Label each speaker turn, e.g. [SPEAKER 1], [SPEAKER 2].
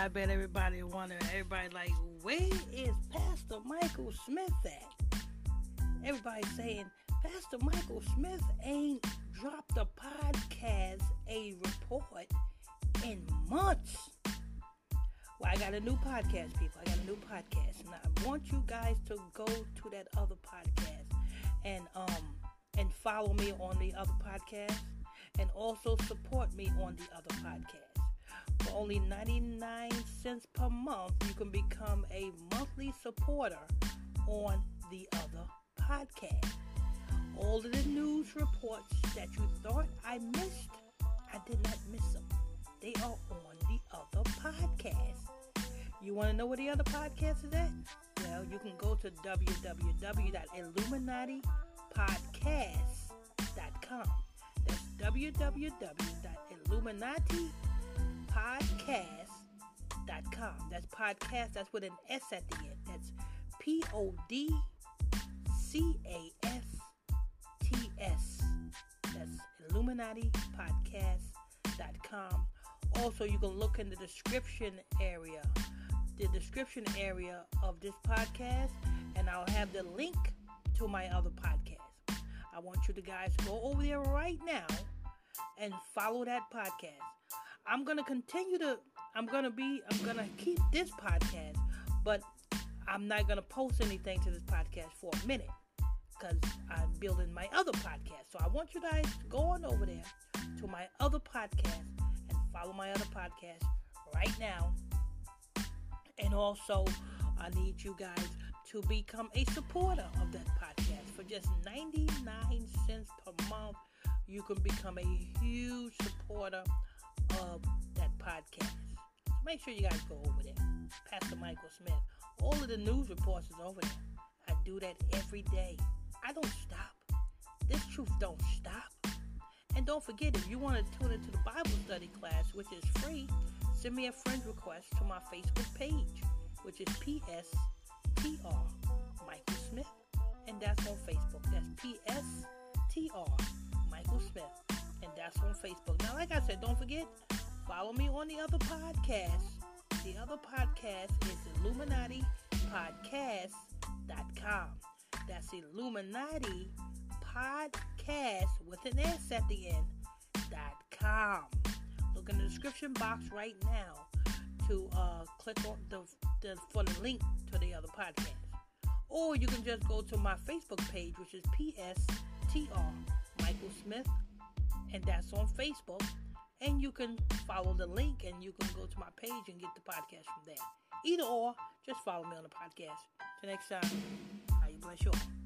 [SPEAKER 1] I bet everybody wonder, everybody like, where is Pastor Michael Smith at? Everybody saying, Pastor Michael Smith ain't dropped a podcast, a report in months. Well, I got a new podcast, people. I got a new podcast, and I want you guys to go to that other podcast and um and follow me on the other podcast, and also support me on the other podcast. For only 99 cents per month, you can become a monthly supporter on the other podcast. All of the news reports that you thought I missed, I did not miss them. They are on the other podcast. You want to know where the other podcast is at? Well, you can go to www.illuminatipodcast.com. That's www.illuminatipodcast.com. That's podcast, that's with an S at the end. That's P O D C A S T S. That's IlluminatiPodcast.com. Also, you can look in the description area, the description area of this podcast, and I'll have the link to my other podcast. I want you to guys go over there right now and follow that podcast. I'm gonna continue to. I'm gonna be. I'm gonna keep this podcast, but I'm not gonna post anything to this podcast for a minute because I'm building my other podcast. So I want you guys to go on over there to my other podcast and follow my other podcast right now. And also, I need you guys to become a supporter of that podcast for just 99 cents per month. You can become a huge supporter of that podcast. So make sure you guys go over there. Pastor Michael Smith. All of the news reports is over there. I do that every day. I don't stop. This truth don't stop. And don't forget, if you want to tune into the Bible study class, which is free, send me a friend request to my Facebook page, which is PSTR Michael Smith. And that's on Facebook. That's PSTR Michael Smith. And that's on Facebook. Now, like I said, don't forget, follow me on the other podcast. The other podcast is IlluminatiPodcast.com. That's Illuminati Podcast with an S at the end. Dot com. Look in the description box right now to uh, click on the, the for the link to the other podcast. Or you can just go to my Facebook page, which is PSTR Michael Smith, and that's on Facebook. And you can follow the link and you can go to my page and get the podcast from there. Either or, just follow me on the podcast. Till next time, how you bless you all.